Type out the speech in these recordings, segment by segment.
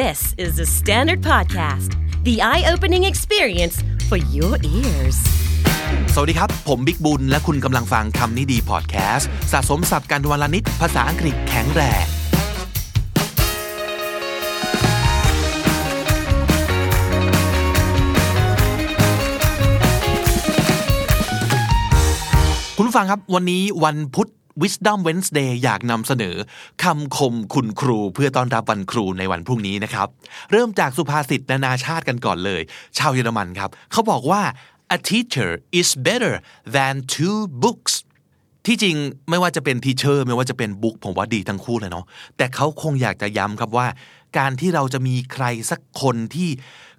This is the Standard Podcast, the eye opening experience for your ears. สวัสดีครับ ผมบิ๊กบุญ และคุณกำลังฟังคำนี้ดีพอดแคสต์สะสมสับการวลนิดภาษาอังกฤษแข็งแรงคุณฟังครับวันนี้วันพุธ Wisdom Wednesday อยากนำเสนอคำคมคุณครูเพื่อต้อนรับวันครูในวันพรุ่งนี้นะครับ เริ่มจากสุภาษิตนานาชาติกันก่อนเลย ชาวเยอรมันครับ เขาบอกว่า a teacher is better than two books ที่จริงไม่ว่าจะเป็นทีเชอร์ไม่ว่าจะเป็นบุ๊กผมว่าดีทั้งคู่เลยเนาะแต่เขาคงอยากจะย้ำครับว่า การที่เราจะมีใครสักคนที่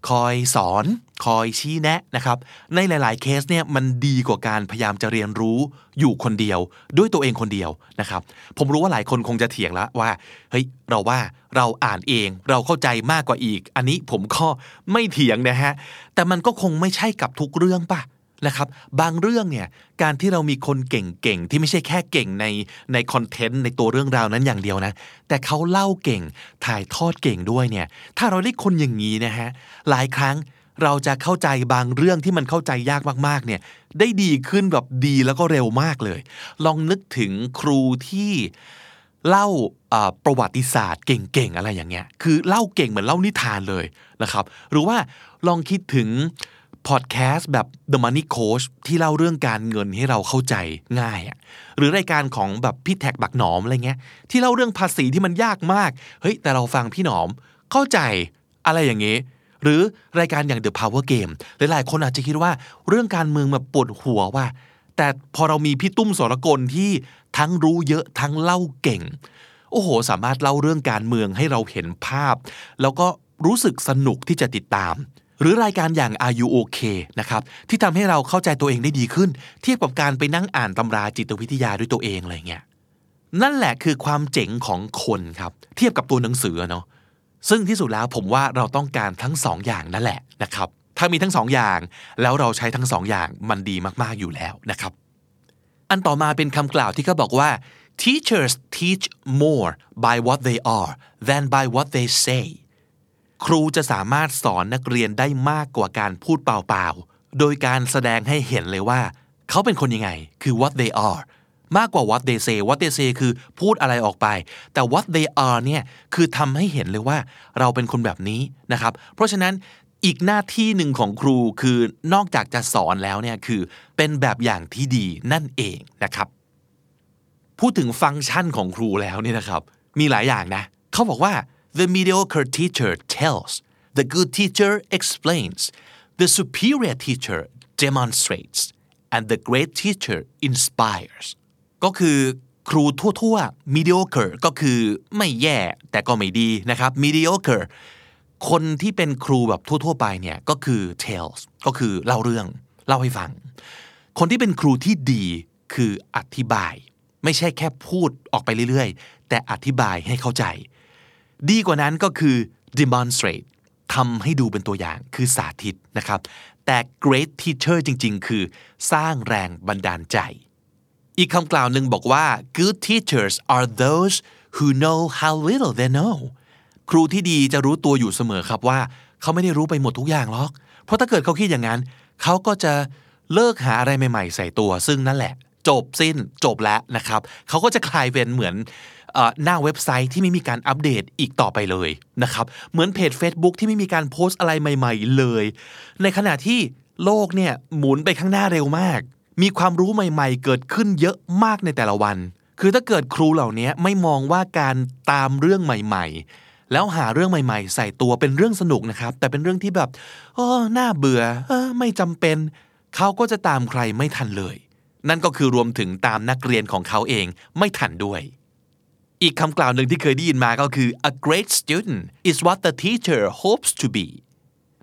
คอยสอนคอยชี้แนะนะครับ ในหลาย ๆ เคสเนี่ยมันดีกว่าการพยายามจะเรียนรู้อยู่คนเดียว ด้วยตัวเองคนเดียวนะครับ ผมรู้ว่าหลายคนคงจะเถียงแล้วว่าเฮ้ยเราว่าเราอ่านเองเราเข้าใจมากกว่าอีก อันนี้ผมก็ไม่เถียงนะฮะแต่มันก็คงไม่ใช่กับทุกเรื่องป่ะ นะครับบางเรื่องเนี่ยการที่เรามีคนเก่งๆที่ไม่ใช่แค่เก่งในในคอนเทนต์ในตัวเรื่องราวนั้นอย่างเดียวนะ แต่เขาเล่าเก่งถ่ายทอดเก่งด้วยเนี่ยถ้าเราได้คนอย่างนี้นะฮะหลายครั้งเราจะเข้าใจบางเรื่องที่มันเข้าใจยากมากๆเนี่ยได้ดีขึ้นแบบดีแล้วก็เร็วมากเลย ลองนึกถึงครูที่เล่าประวัติศาสตร์เก่งๆอะไรอย่างเงี้ยคือเล่าเก่งเหมือนเล่านิทานเลยนะครับ หรือว่าลองคิดถึง พอดแคสต์แบบ The Money Coach ที่เล่าเรื่องการเงินให้เราเข้าใจง่ายอะหรือรายการของแบบพี่แท็กบักหนอมอะไรเงี้ยที่เล่าเรื่องภาษีที่มันยากมากเฮ้ยแต่เราฟังพี่หนอมเข้าใจอะไรอย่างงี้หรือรายการอย่าง The Power Game หลายๆ คนอาจจะคิดว่าเรื่องการเมืองแบบปวดหัวว่า แต่พอเรามีพี่ตุ้มสรกลที่ทั้งรู้เยอะทั้งเล่าเก่ง โอ้โห สามารถเล่าเรื่องการเมืองให้เราเห็นภาพ แล้วก็รู้สึกสนุกที่จะติดตาม หรือรายการอย่าง Are You OK นะครับที่ทำให้เราเข้าใจตัวเองได้ดีขึ้น เทียบกับการไปนั่งอ่านตำราจิตวิทยาด้วยตัวเองอะไรเงี้ยนั่นแหละคือความเจ๋งของคนครับ เทียบกับตัวหนังสือเนาะซึ่งที่สุดแล้วผมว่าเราต้องการทั้งสองอย่างนั่นแหละนะครับถ้ามีทั้งสองอย่าง แล้วเราใช้ทั้งสองอย่างมันดีมากๆอยู่แล้วนะครับ อันต่อมาเป็นคำกล่าวที่เขาบอกว่า teachers teach more by what they are than by what they say ครูจะสามารถสอนนักเรียนได้มากกว่าการพูดเปล่าๆ โดยการแสดงให้เห็นเลยว่า เขาเป็นคนยังไง คือ what they are มากกว่า what they say what they say คือพูดอะไรออกไป แต่ what they are เนี่ยคือทำให้เห็นเลยว่าเราเป็นคนแบบนี้นะครับ เพราะฉะนั้นอีกหน้าที่หนึ่งของครูคือนอกจากจะสอนแล้วเนี่ยคือเป็นแบบอย่างที่ดีนั่นเองนะครับ พูดถึงฟังก์ชันของครูแล้วเนี่ยนะครับ มีหลายอย่างนะ เขาบอกว่า the mediocre teacher tells the good teacher explains the superior teacher demonstrates and the great teacher inspires ก็คือครูทั่วๆ mediocre ก็คือไม่แย่แต่ก็ไม่ดีนะครับ mediocre คนที่เป็นครูแบบทั่วๆไปเนี่ยก็คือ tales ก็คือเล่าเรื่องเล่าให้ฟัง คนที่เป็นครูที่ดีคืออธิบาย ไม่ใช่แค่พูดออกไปเรื่อยๆ แต่อธิบายให้เข้าใจ ดีกว่านั้นก็คือ demonstrate ทำให้ดูเป็นตัวอย่างคือสาธิตนะครับ แต่ great teacher จริง ๆ คือสร้างแรงบันดาลใจ อีกคำกล่าวหนึ่งบอกว่า good teachers are those who know how little they know ครูที่ดีจะรู้ตัวอยู่เสมอครับว่า เขาไม่ได้รู้ไปหมดทุกอย่างหรอก เพราะถ้าเกิดเขาคิดอย่างนั้น เขาก็จะเลิกหาอะไรใหม่ ๆ ใส่ตัว ซึ่งนั่นแหละ จบสิ้นจบแล้วนะครับ เขาก็จะกลายเป็นเหมือน หน้าเว็บไซต์ที่ไม่มีการอัปเดตอีกต่อไปเลยนะครับเหมือนเพจ Facebook ที่ไม่มีการโพสต์อะไรใหม่ ๆ เลย ในขณะที่โลกเนี่ยหมุนไปข้างหน้าเร็วมาก มีความรู้ใหม่ ๆ เกิดขึ้นเยอะมากในแต่ละวัน คือถ้าเกิดครูเหล่านี้ไม่มองว่าการตามเรื่องใหม่ ๆ แล้วหาเรื่องใหม่ ๆ ใส่ตัวเป็นเรื่องสนุกนะครับ แต่เป็นเรื่องที่แบบโอ้น่าเบื่อออไม่จำเป็นเขาก็จะตามใครไม่ทันเลย นั่นก็คือรวมถึงตามนักเรียนของเขาเองไม่ทันด้วย อีกคำกล่าวหนึ่งที่เคยได้ยินมาก็คือ a great student is what the teacher hopes to be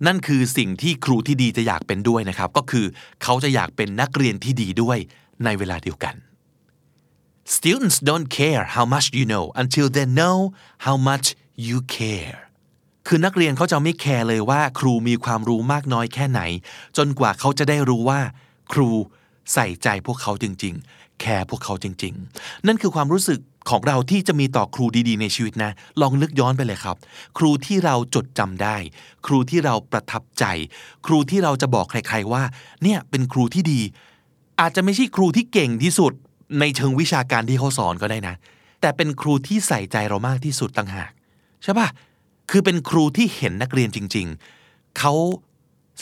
นั่นคือสิ่งที่ครูที่ดีจะอยากเป็นด้วยนะครับ ก็คือเขาจะอยากเป็นนักเรียนที่ดีด้วยในเวลาเดียวกัน Students don't care how much you know until they know how much you care คือนักเรียนเขาจะไม่แคร์เลยว่าครูมีความรู้มากน้อยแค่ไหน จนกว่าเขาจะได้รู้ว่า ครูใส่ใจพวกเขาจริง ๆ แคร์พวกเขาจริง ๆ นั่นคือความรู้สึกของเราที่จะมีต่อครูดีๆ ในชีวิตนะ ลองนึกย้อนไปเลยครับ ครูที่เราจดจำได้ ครูที่เราประทับใจ ครูที่เราจะบอกใคร ๆว่า เนี่ยเป็นครูที่ดี อาจจะไม่ใช่ครูที่เก่งที่สุด ในเชิงวิชาการที่เขาสอนก็ได้นะ แต่เป็นครูที่ใส่ใจเรามากที่สุดต่างหากใช่ปะคือเป็นครูที่เห็นนักเรียนจริง ๆ เขา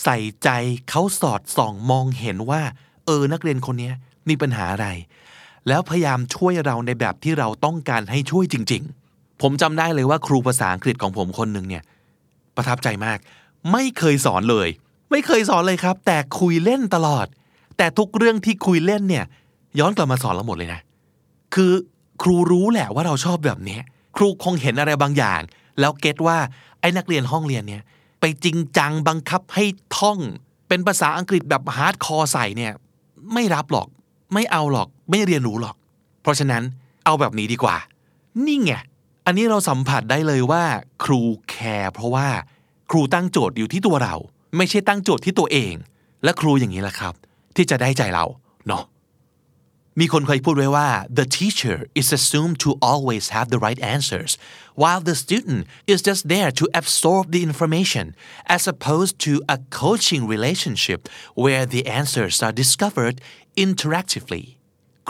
ใส่ใจเขาสอดส่องมองเห็นว่า เออนักเรียนคนนี้ มีปัญหาอะไร แล้วพยายามช่วยเราในแบบที่เราต้องการให้ช่วยจริง ๆ ผมจำได้เลยว่าครูภาษาอังกฤษของผมคนหนึ่งเนี่ยประทับใจมาก ไม่เคยสอนเลย ไม่เคยสอนเลยครับ แต่คุยเล่นตลอด แต่ทุกเรื่องที่คุยเล่นเนี่ย ย้อนกลับมาสอนเราหมดเลยนะ คือครูรู้แหละว่าเราชอบแบบนี้ครูคงเห็นอะไรบางอย่าง แล้ว get ว่าไอ้นักเรียนห้องเรียนเนี่ยไปจริงจังบังคับให้ท่อง เป็นภาษาอังกฤษแบบ hardcore ใส่เนี่ย ไม่รับหรอก ไม่เอาหรอกไม่เรียนรู้หรอก เพราะฉะนั้นเอาแบบนี้ดีกว่า นี่ไง อันนี้เราสัมผัสได้เลยว่า ครูแคร์เพราะว่าครูตั้งโจทย์อยู่ที่ตัวเรา ไม่ใช่ตั้งโจทย์ที่ตัวเอง และครูอย่างนี้แหละครับ ที่จะได้ใจเราเนาะ มีคนเคยพูดไว้ว่า the teacher is assumed to always have the right answers while the student is just there to absorb the information as opposed to a coaching relationship where the answers are discovered interactively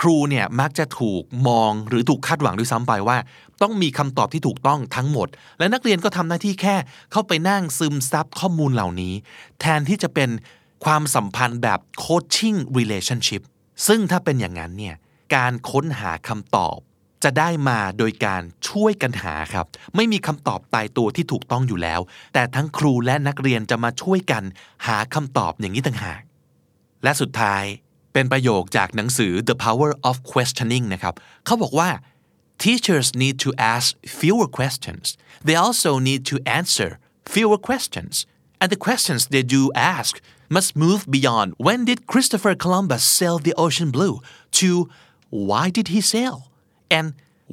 ครูเนี่ยมักจะถูกมองหรือถูกคาดหวังด้วยซ้ำไปว่า ต้องมีคำตอบที่ถูกต้องทั้งหมด และนักเรียนก็ทำหน้าที่แค่เข้าไปนั่งซึมซับข้อมูลเหล่านี้ แทนที่จะเป็นความสัมพันธ์แบบ coaching relationship ซึ่งถ้าเป็นอย่างนั้นเนี่ยการค้นหาคำตอบ จะได้มาโดยการช่วยกันหาครับ ไม่มีคำตอบตายตัวที่ถูกต้องอยู่แล้ว แต่ทั้งครูและนักเรียนจะมาช่วยกันหาคำตอบอย่างนี้ต่างหาก และสุดท้ายเป็นประโยคจากหนังสือ The Power of Questioning นะครับเขาบอกว่า teachers need to ask fewer questions they also need to answer fewer questions and the questions they do ask must move beyond when did Christopher Columbus sail the ocean blue to why did he sail and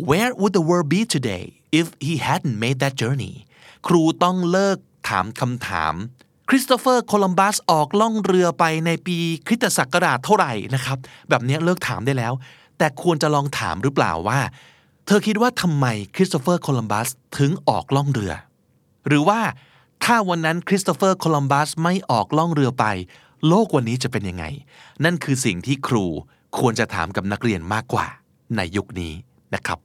where would the world be today if he hadn't made that journey ครูต้องเลิกถามคำถามคริสโตเฟอร์โคลัมบัสออกล่องเรือไปในปีคริสตศักราชเท่าไหร่นะครับ แบบนี้เลิกถามได้แล้ว แต่ควรจะลองถามหรือเปล่าว่า เธอคิดว่าทำไมคริสโตเฟอร์โคลัมบัสถึงออกล่องเรือ หรือว่า ถ้าวันนั้นคริสโตเฟอร์โคลัมบัสไม่ออกล่องเรือไป โลกวันนี้จะเป็นยังไง นั่นคือสิ่งที่ครูควรจะถามกับนักเรียนมากกว่า ในยุคนี้นะครับ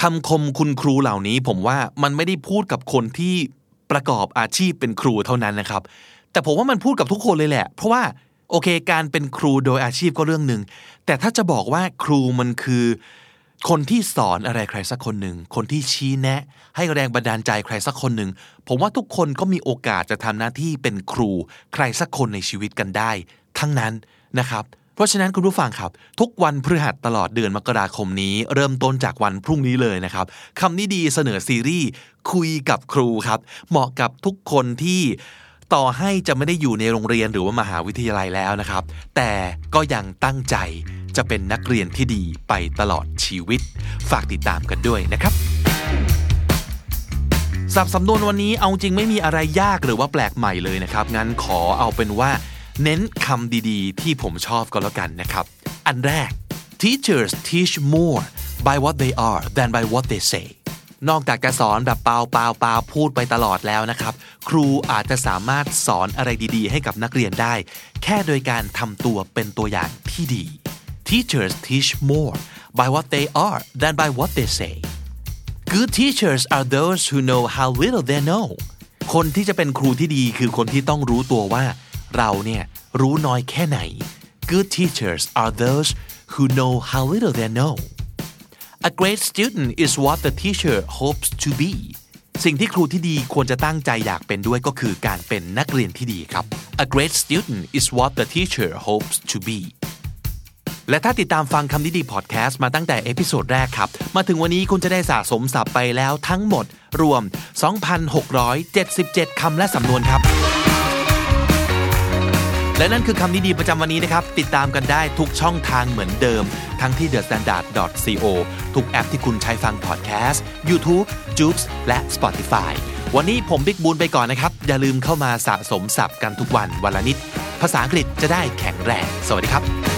คำคมคุณครูเหล่านี้ผมว่ามันไม่ได้พูดกับคนที่ประกอบอาชีพเป็นครูเท่านั้นนะครับ แต่ผมว่ามันพูดกับทุกคนเลยแหละ เพราะว่าโอเคการเป็นครูโดยอาชีพก็เรื่องหนึ่งแต่ถ้าจะบอกว่าครูมันคือ คนที่สอนอะไรใครสักคนหนึ่ง คนที่ชี้แนะ ให้แรงบันดาลใจใครสักคนหนึ่ง ผมว่าทุกคนก็มีโอกาสจะทำหน้าที่เป็นครูใครสักคนในชีวิตกันได้ ทั้งนั้นนะครับ เพราะฉะนั้นคุณผู้ฟังครับ ทุกวันพฤหัสตลอดเดือนมกราคมนี้ เริ่มต้นจากวันพรุ่งนี้เลยนะครับคำนี้ดีเสนอซีรีส์คุยกับครูครับ เหมาะกับทุกคนที่ต่อให้จะไม่ได้อยู่ในโรงเรียนหรือว่ามหาวิทยาลัยแล้วนะครับ แต่ก็ยังตั้งใจ จะเป็นนักเรียนที่ดีไปตลอดชีวิต ฝากติดตามกันด้วยนะครับสับสำนวนวันนี้เอาจริงไม่มีอะไรยากหรือว่าแปลกใหม่เลยนะครับ งั้นขอเอาเป็นว่า เน้นคำดีๆ ที่ผมชอบก็แล้วกันนะครับ อันแรก teachers teach more by what they are than by what they say นอกจากจะสอนแบบเปล่าเปล่าเปล่าพูดไปตลอดแล้วนะครับ ครูอาจจะสามารถสอนอะไรดีๆ ให้กับนักเรียนได้ แค่โดยการทำตัวเป็นตัวอย่างที่ดี teachers teach more by what they are than by what they say Good teachers are those who know how little they know คนที่จะเป็นครูที่ดีคือคนที่ต้องรู้ตัวว่า เราเนี่ยรู้น้อยแค่ไหน Good teachers are those who know how little they know A great student is what the teacher hopes to be สิ่งที่ครูที่ดีควรจะตั้งใจอยากเป็นด้วยก็คือการเป็นนักเรียนที่ดีครับ A great student is what the teacher hopes to be และถ้าติดตามฟังคำนี้ดีพอดแคสต์มาตั้งแต่ episode แรกครับ มาถึงวันนี้คุณจะได้สะสมศัพท์ไปแล้วทั้งหมด รวม 2,677 คำและสำนวนครับ และนั่นคือคำนี้ดีประจำวันนี้นะครับ ติดตามกันได้ทุกช่องทางเหมือนเดิม ทั้งที่ thestandard.co ทุกแอปที่คุณใช้ฟังพอดแคสต์ YouTube, j o o x และ Spotify วันนี้ผมบิ๊กบูลไปก่อนนะครับ อย่าลืมเข้ามาสะสมศัพท์กันทุกวันวันละนิด ภาษาอังกฤษจะได้แข็งแรง สวัสดีครับ